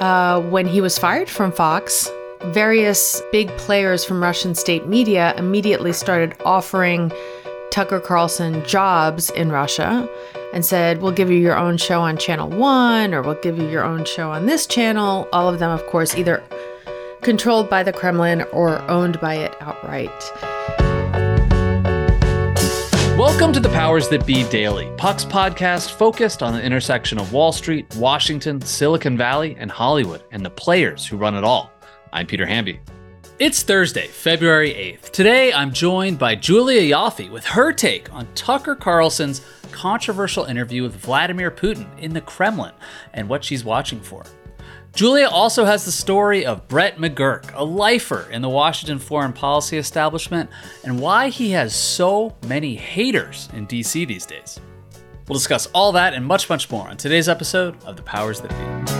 uh, when he was fired from Fox, various big players from Russian state media immediately started offering Tucker Carlson jobs in Russia and said, We'll give you your own show on Channel One or we'll give you your own show on this channel. All of them, of course, either controlled by the Kremlin or owned by it outright. Welcome to the Powers That Be Daily, Puck's podcast focused on the intersection of Wall Street, Washington, Silicon Valley, and Hollywood, and the players who run it all. I'm Peter Hamby. It's Thursday, February 8th. Today, I'm joined by Julia Ioffe with her take on Tucker Carlson's controversial interview with Vladimir Putin in the Kremlin and what she's watching for. Julia also has the story of Brett McGurk, a lifer in the Washington foreign policy establishment, and why he has so many haters in DC these days. We'll discuss all that and much, much more on today's episode of The Powers That Be.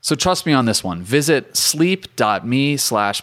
So trust me on this one. Visit sleep.me slash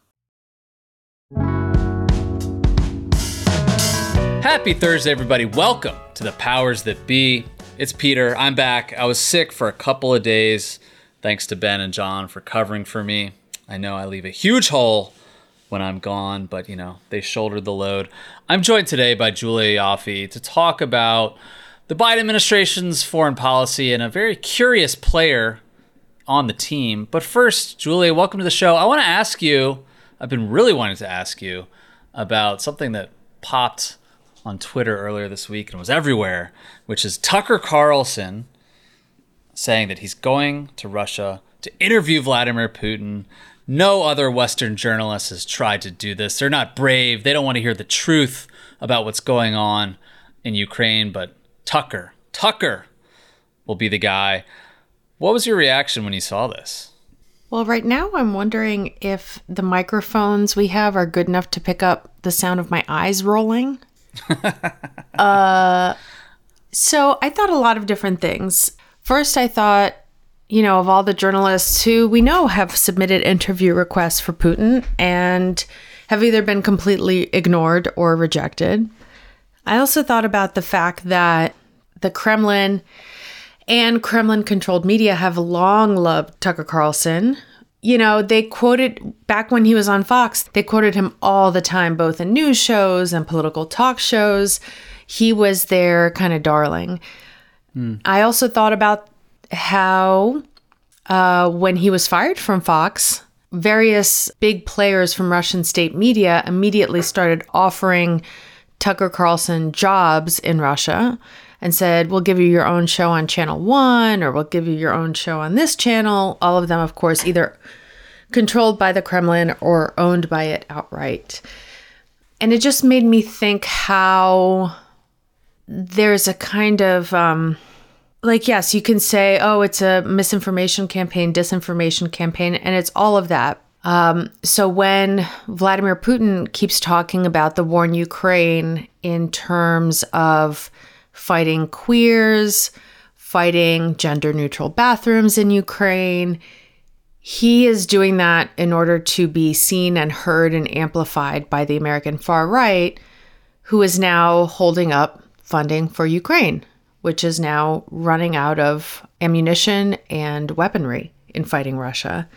Happy Thursday, everybody. Welcome to the Powers That Be. It's Peter. I'm back. I was sick for a couple of days. Thanks to Ben and John for covering for me. I know I leave a huge hole when I'm gone, but you know, they shouldered the load. I'm joined today by Julia Ioffe to talk about the Biden administration's foreign policy and a very curious player on the team. But first, Julia, welcome to the show. I want to ask you, I've been really wanting to ask you about something that popped on Twitter earlier this week and was everywhere, which is Tucker Carlson saying that he's going to Russia to interview Vladimir Putin. No other Western journalist has tried to do this. They're not brave. They don't want to hear the truth about what's going on in Ukraine, but Tucker, Tucker will be the guy. What was your reaction when you saw this? Well, right now I'm wondering if the microphones we have are good enough to pick up the sound of my eyes rolling. uh, so I thought a lot of different things. First, I thought, you know, of all the journalists who we know have submitted interview requests for Putin and have either been completely ignored or rejected. I also thought about the fact that the Kremlin and Kremlin controlled media have long loved Tucker Carlson, you know, they quoted back when he was on Fox, they quoted him all the time, both in news shows and political talk shows. He was their kind of darling. Mm. I also thought about how uh, when he was fired from Fox, various big players from Russian state media immediately started offering Tucker Carlson jobs in Russia and said, We'll give you your own show on channel one, or we'll give you your own show on this channel. All of them, of course, either controlled by the Kremlin or owned by it outright. And it just made me think how there's a kind of um, like, yes, you can say, oh, it's a misinformation campaign, disinformation campaign, and it's all of that. Um, so when Vladimir Putin keeps talking about the war in Ukraine in terms of fighting queers, fighting gender neutral bathrooms in Ukraine, he is doing that in order to be seen and heard and amplified by the American far right, who is now holding up funding for Ukraine, which is now running out of ammunition and weaponry in fighting Russia.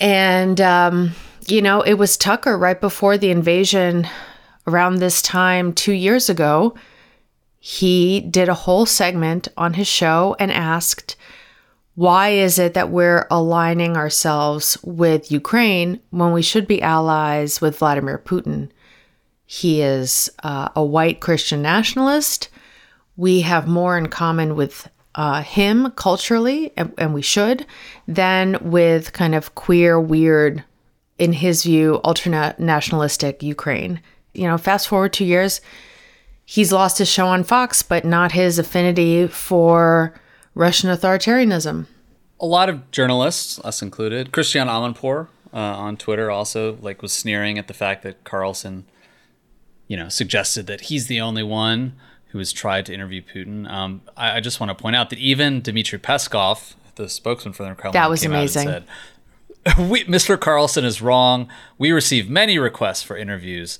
And, um, you know, it was Tucker right before the invasion around this time two years ago. He did a whole segment on his show and asked, why is it that we're aligning ourselves with Ukraine when we should be allies with Vladimir Putin? He is uh, a white Christian nationalist. We have more in common with uh, him culturally, and, and we should, than with kind of queer, weird, in his view, ultra nationalistic Ukraine. You know, fast forward two years, he's lost his show on Fox, but not his affinity for Russian authoritarianism. A lot of journalists, us included, Christiane Amanpour uh, on Twitter also like was sneering at the fact that Carlson, you know, suggested that he's the only one who has tried to interview Putin. Um, I, I, just want to point out that even Dmitry Peskov, the spokesman for the Kremlin, that was amazing. Said, we, Mr. Carlson is wrong. We receive many requests for interviews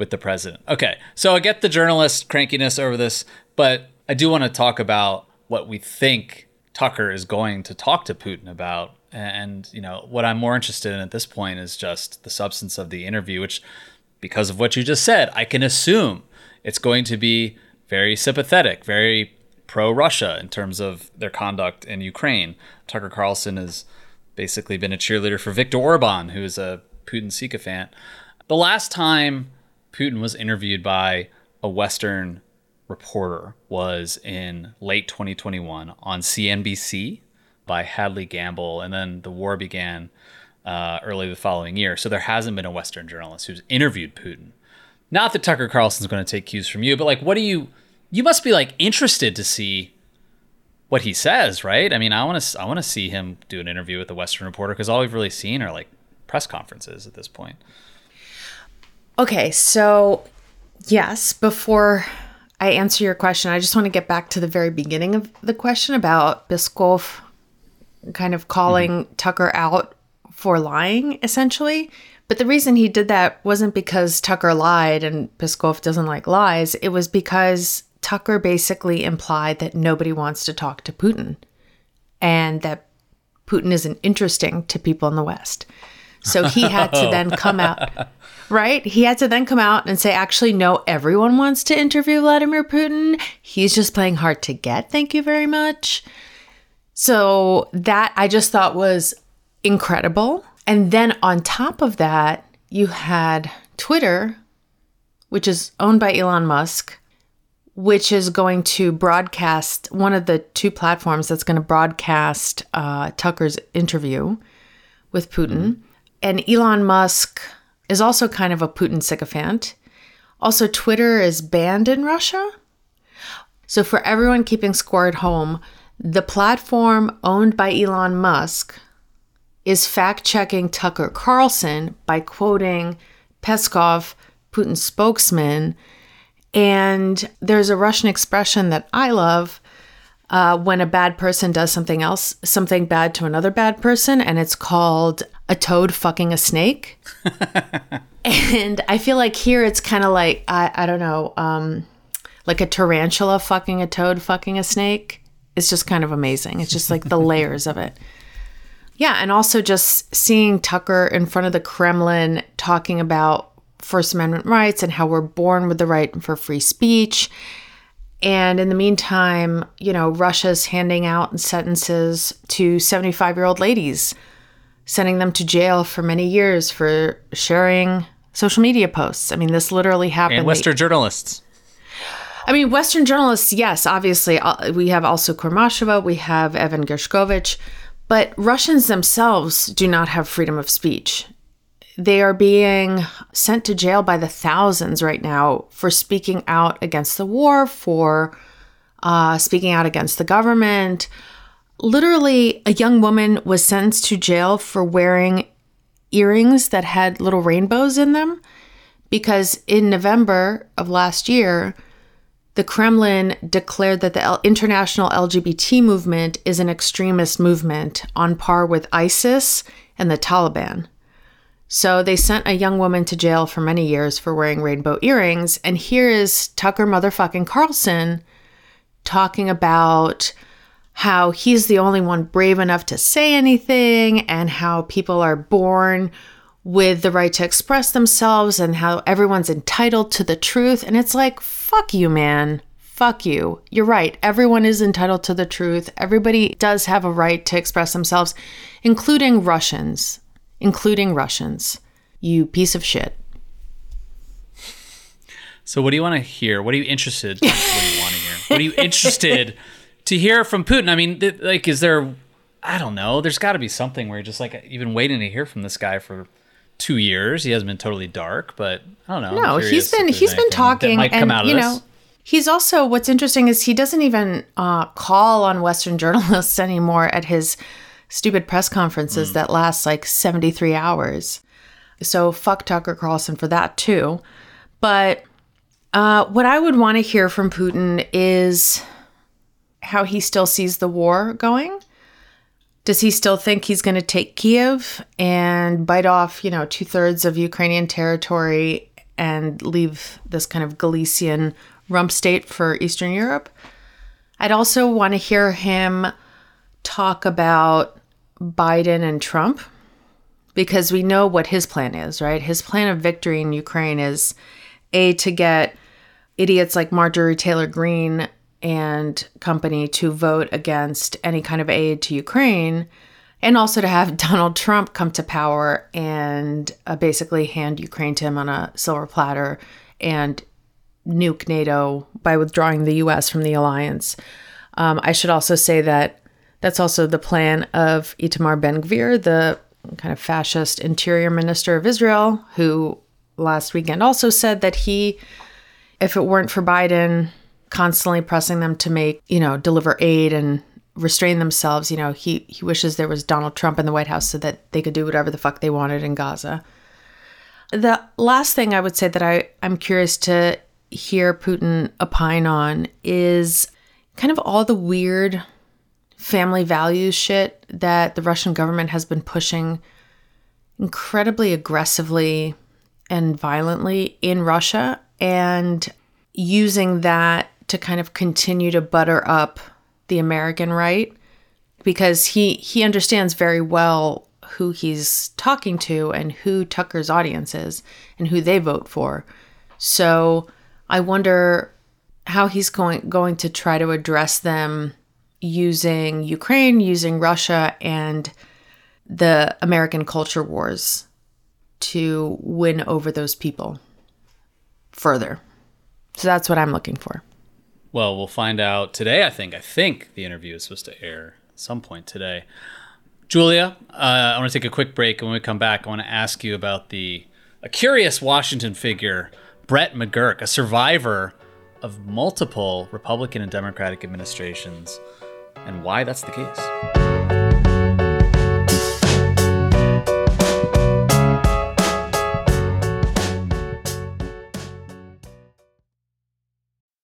with the president. Okay, so I get the journalist crankiness over this, but I do want to talk about what we think Tucker is going to talk to Putin about. And, you know, what I'm more interested in at this point is just the substance of the interview, which, because of what you just said, I can assume it's going to be very sympathetic, very pro Russia in terms of their conduct in Ukraine. Tucker Carlson has basically been a cheerleader for Viktor Orban, who is a Putin sycophant. The last time Putin was interviewed by a Western reporter was in late 2021 on CNBC by Hadley Gamble, and then the war began uh, early the following year. So there hasn't been a Western journalist who's interviewed Putin. Not that Tucker Carlson's going to take cues from you, but like, what do you? You must be like interested to see what he says, right? I mean, I want to I want to see him do an interview with a Western reporter because all we've really seen are like press conferences at this point. Okay, so yes, before I answer your question, I just want to get back to the very beginning of the question about Peskov kind of calling mm-hmm. Tucker out for lying, essentially. But the reason he did that wasn't because Tucker lied and Peskov doesn't like lies. It was because Tucker basically implied that nobody wants to talk to Putin and that Putin isn't interesting to people in the West. So he had to then come out right? He had to then come out and say, actually, no, everyone wants to interview Vladimir Putin. He's just playing hard to get. Thank you very much. So that I just thought was incredible. And then on top of that, you had Twitter, which is owned by Elon Musk, which is going to broadcast one of the two platforms that's going to broadcast uh, Tucker's interview with Putin. And Elon Musk is also kind of a Putin sycophant. Also, Twitter is banned in Russia. So, for everyone keeping score at home, the platform owned by Elon Musk is fact checking Tucker Carlson by quoting Peskov, Putin's spokesman. And there's a Russian expression that I love uh, when a bad person does something else, something bad to another bad person, and it's called a toad fucking a snake. and I feel like here it's kind of like, I, I don't know, um, like a tarantula fucking a toad fucking a snake. It's just kind of amazing. It's just like the layers of it. Yeah, and also just seeing Tucker in front of the Kremlin talking about First Amendment rights and how we're born with the right for free speech. And in the meantime, you know, Russia's handing out sentences to 75 year old ladies sending them to jail for many years for sharing social media posts. I mean, this literally happened. And Western journalists. I mean, Western journalists, yes, obviously. Uh, we have also Kurmasheva, we have Evan Gershkovich, But Russians themselves do not have freedom of speech. They are being sent to jail by the thousands right now for speaking out against the war, for uh, speaking out against the government. Literally, a young woman was sentenced to jail for wearing earrings that had little rainbows in them because in November of last year, the Kremlin declared that the international LGBT movement is an extremist movement on par with ISIS and the Taliban. So they sent a young woman to jail for many years for wearing rainbow earrings. And here is Tucker motherfucking Carlson talking about how he's the only one brave enough to say anything and how people are born with the right to express themselves and how everyone's entitled to the truth. And it's like, fuck you, man. Fuck you. You're right. Everyone is entitled to the truth. Everybody does have a right to express themselves, including Russians. Including Russians. You piece of shit. So, what do you want to hear? What are you interested? what do you want to hear? What are you interested to hear from Putin? I mean, th- like, is there? I don't know. There's got to be something where you're just like you've been waiting to hear from this guy for two years. He hasn't been totally dark, but I don't know. No, he's been he's been talking, and you know, he's also what's interesting is he doesn't even uh, call on Western journalists anymore at his stupid press conferences mm. that last like 73 hours. So fuck Tucker Carlson for that too. But uh, what I would want to hear from Putin is how he still sees the war going. Does he still think he's going to take Kiev and bite off, you know, two thirds of Ukrainian territory and leave this kind of Galician rump state for Eastern Europe? I'd also want to hear him talk about Biden and Trump because we know what his plan is, right? His plan of victory in Ukraine is A, to get idiots like Marjorie Taylor Greene and company to vote against any kind of aid to Ukraine, and also to have Donald Trump come to power and uh, basically hand Ukraine to him on a silver platter and nuke NATO by withdrawing the US from the alliance. Um, I should also say that that's also the plan of Itamar Ben Gvir, the kind of fascist interior minister of Israel, who last weekend also said that he, if it weren't for Biden, constantly pressing them to make, you know, deliver aid and restrain themselves. You know, he, he wishes there was Donald Trump in the White House so that they could do whatever the fuck they wanted in Gaza. The last thing I would say that I, I'm curious to hear Putin opine on is kind of all the weird family values shit that the Russian government has been pushing incredibly aggressively and violently in Russia and using that to kind of continue to butter up the American right because he he understands very well who he's talking to and who Tucker's audience is and who they vote for. So I wonder how he's going going to try to address them using Ukraine, using Russia and the American culture wars to win over those people further. So that's what I'm looking for. Well, we'll find out today. I think. I think the interview is supposed to air at some point today. Julia, uh, I want to take a quick break, and when we come back, I want to ask you about the a curious Washington figure, Brett McGurk, a survivor of multiple Republican and Democratic administrations, and why that's the case.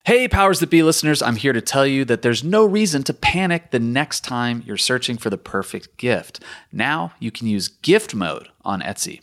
Hey, Powers That Be listeners, I'm here to tell you that there's no reason to panic the next time you're searching for the perfect gift. Now you can use gift mode on Etsy.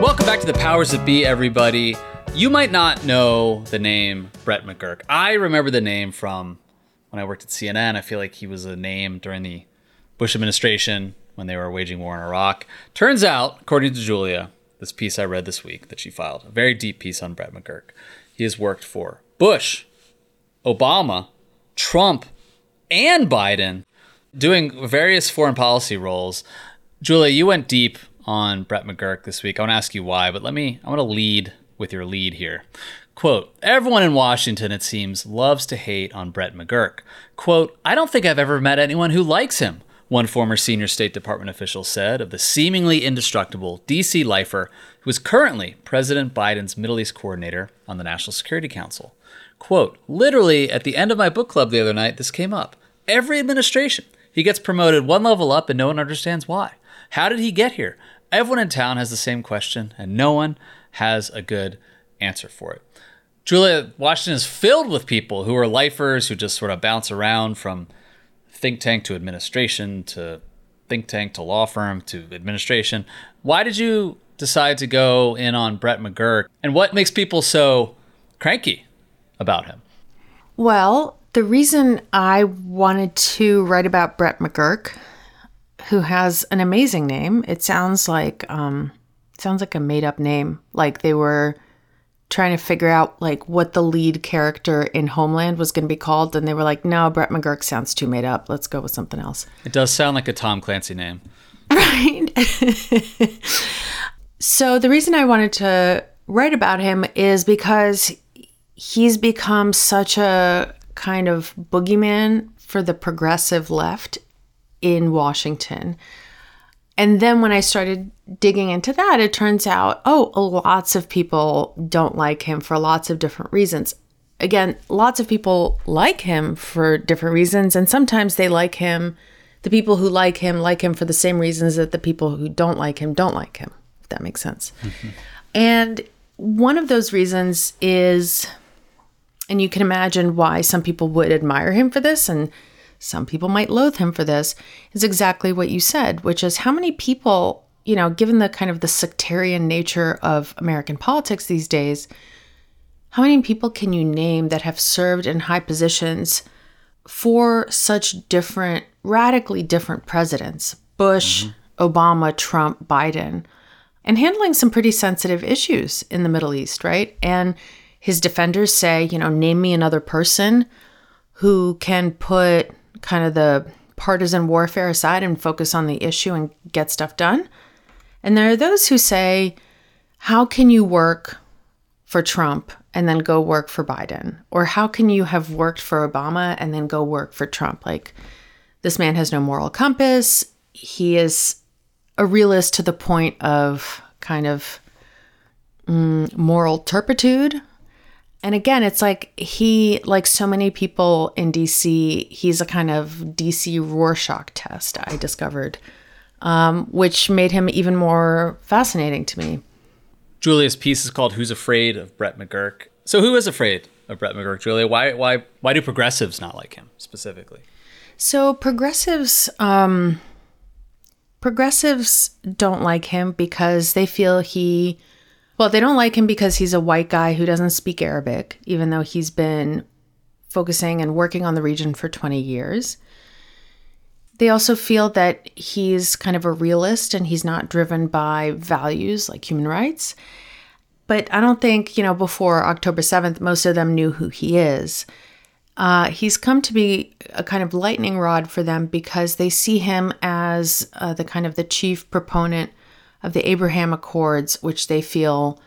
Welcome back to the Powers That Be, everybody. You might not know the name Brett McGurk. I remember the name from when I worked at CNN. I feel like he was a name during the Bush administration when they were waging war in Iraq. Turns out, according to Julia, this piece I read this week that she filed, a very deep piece on Brett McGurk. He has worked for Bush, Obama, Trump, and Biden, doing various foreign policy roles. Julia, you went deep on Brett McGurk this week. I want to ask you why, but let me, I want to lead with your lead here. Quote, everyone in Washington, it seems, loves to hate on Brett McGurk. Quote, I don't think I've ever met anyone who likes him, one former senior State Department official said of the seemingly indestructible DC lifer who is currently President Biden's Middle East coordinator on the National Security Council. Quote, literally at the end of my book club the other night, this came up. Every administration, he gets promoted one level up and no one understands why. How did he get here? Everyone in town has the same question, and no one has a good answer for it. Julia, Washington is filled with people who are lifers who just sort of bounce around from think tank to administration to think tank to law firm to administration. Why did you decide to go in on Brett McGurk, and what makes people so cranky about him? Well, the reason I wanted to write about Brett McGurk who has an amazing name. It sounds like um, sounds like a made up name. Like they were trying to figure out like what the lead character in Homeland was going to be called, and they were like, "No, Brett McGurk sounds too made up. Let's go with something else." It does sound like a Tom Clancy name, right? so the reason I wanted to write about him is because he's become such a kind of boogeyman for the progressive left in Washington. And then when I started digging into that, it turns out, oh, lots of people don't like him for lots of different reasons. Again, lots of people like him for different reasons, and sometimes they like him. The people who like him like him for the same reasons that the people who don't like him don't like him, if that makes sense. Mm-hmm. And one of those reasons is, and you can imagine why some people would admire him for this, and some people might loathe him for this, is exactly what you said, which is how many people, you know, given the kind of the sectarian nature of American politics these days, how many people can you name that have served in high positions for such different, radically different presidents? Bush, mm-hmm. Obama, Trump, Biden, and handling some pretty sensitive issues in the Middle East, right? And his defenders say, you know, name me another person who can put kind of the partisan warfare aside and focus on the issue and get stuff done. And there are those who say, how can you work for Trump and then go work for Biden? Or how can you have worked for Obama and then go work for Trump? Like, this man has no moral compass. He is a realist to the point of kind of mm, moral turpitude and again, it's like he, like so many people in DC, he's a kind of DC Rorschach test, I discovered, um, which made him even more fascinating to me. Julia's piece is called Who's Afraid of Brett McGurk. So, who is afraid of Brett McGurk, Julia? Why, why, why do progressives not like him specifically? So, progressives, um, progressives don't like him because they feel he well, they don't like him because he's a white guy who doesn't speak Arabic, even though he's been focusing and working on the region for 20 years. They also feel that he's kind of a realist and he's not driven by values like human rights. But I don't think, you know, before October 7th, most of them knew who he is. Uh, he's come to be a kind of lightning rod for them because they see him as uh, the kind of the chief proponent of the Abraham Accords, which they feel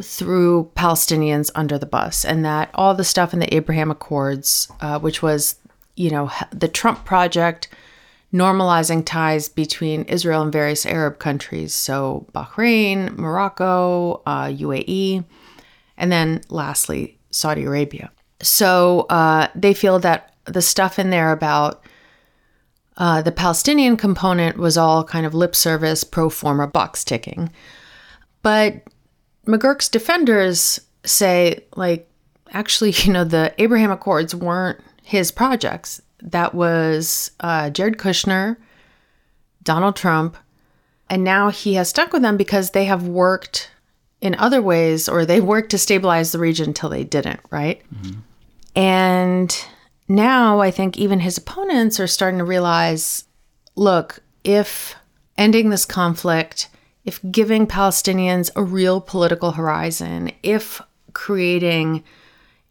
threw Palestinians under the bus, and that all the stuff in the Abraham Accords, uh, which was, you know, the Trump project, normalizing ties between Israel and various Arab countries, so Bahrain, Morocco, uh, UAE, and then lastly, Saudi Arabia. So uh, they feel that the stuff in there about uh, the Palestinian component was all kind of lip service, pro forma box ticking. But McGurk's defenders say, like, actually, you know, the Abraham Accords weren't his projects. That was uh, Jared Kushner, Donald Trump, and now he has stuck with them because they have worked in other ways or they worked to stabilize the region until they didn't, right? Mm-hmm. And now I think even his opponents are starting to realize look, if ending this conflict if giving Palestinians a real political horizon, if creating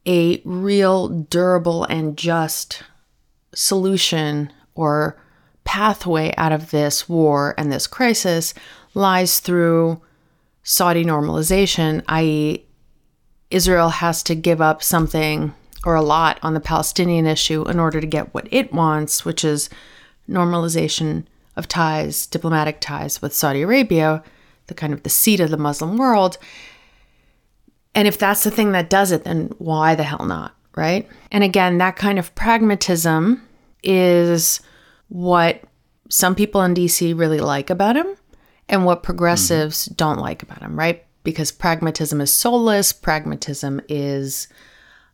a real, durable, and just solution or pathway out of this war and this crisis lies through Saudi normalization, i.e., Israel has to give up something or a lot on the Palestinian issue in order to get what it wants, which is normalization of ties, diplomatic ties with Saudi Arabia, the kind of the seat of the Muslim world. And if that's the thing that does it, then why the hell not? Right. And again, that kind of pragmatism is what some people in DC really like about him and what progressives mm-hmm. don't like about him, right? Because pragmatism is soulless, pragmatism is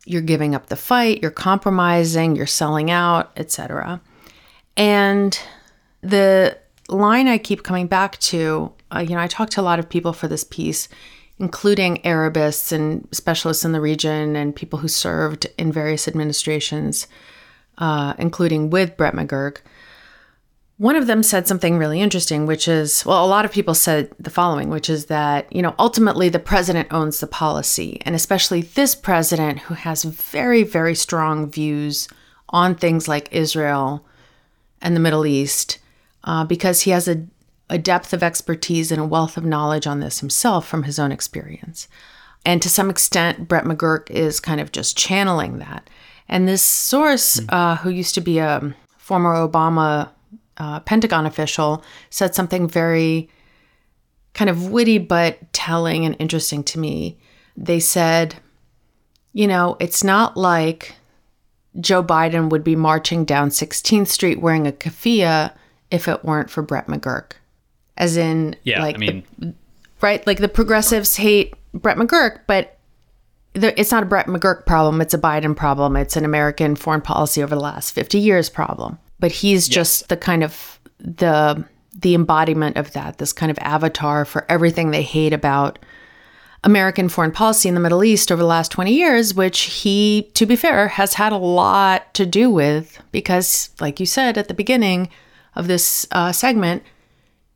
you're giving up the fight, you're compromising, you're selling out, etc. And the line I keep coming back to, uh, you know, I talked to a lot of people for this piece, including Arabists and specialists in the region and people who served in various administrations, uh, including with Brett McGurk. One of them said something really interesting, which is well, a lot of people said the following, which is that, you know, ultimately the president owns the policy, and especially this president who has very, very strong views on things like Israel and the Middle East uh, because he has a, a depth of expertise and a wealth of knowledge on this himself from his own experience. And to some extent, Brett McGurk is kind of just channeling that. And this source, mm. uh, who used to be a former Obama uh, Pentagon official, said something very kind of witty but telling and interesting to me. They said, you know, it's not like Joe Biden would be marching down 16th Street wearing a keffiyeh if it weren't for Brett McGurk. As in, yeah, like, I mean, the, right? Like the progressives hate Brett McGurk, but the, it's not a Brett McGurk problem. It's a Biden problem. It's an American foreign policy over the last 50 years problem. But he's yes. just the kind of the the embodiment of that, this kind of avatar for everything they hate about American foreign policy in the Middle East over the last 20 years, which he, to be fair, has had a lot to do with because, like you said at the beginning, of this uh, segment,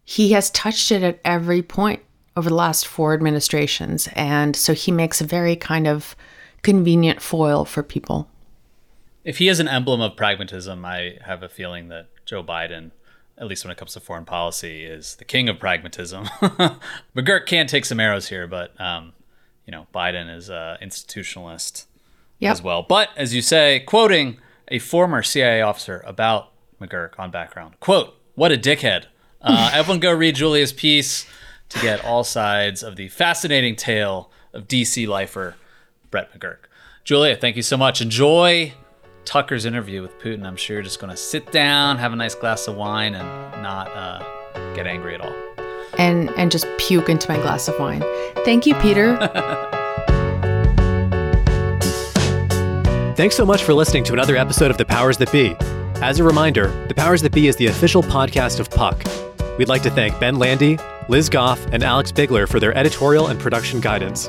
he has touched it at every point over the last four administrations. And so he makes a very kind of convenient foil for people. If he is an emblem of pragmatism, I have a feeling that Joe Biden, at least when it comes to foreign policy, is the king of pragmatism. McGurk can take some arrows here, but um, you know Biden is an institutionalist yep. as well. But as you say, quoting a former CIA officer about McGurk on background. Quote, what a dickhead. Uh, everyone go read Julia's piece to get all sides of the fascinating tale of DC lifer Brett McGurk. Julia, thank you so much. Enjoy Tucker's interview with Putin. I'm sure you're just going to sit down, have a nice glass of wine, and not uh, get angry at all. And and just puke into my glass of wine. Thank you, Peter. Thanks so much for listening to another episode of The Powers That Be. As a reminder, The Powers That Be is the official podcast of Puck. We'd like to thank Ben Landy, Liz Goff, and Alex Bigler for their editorial and production guidance.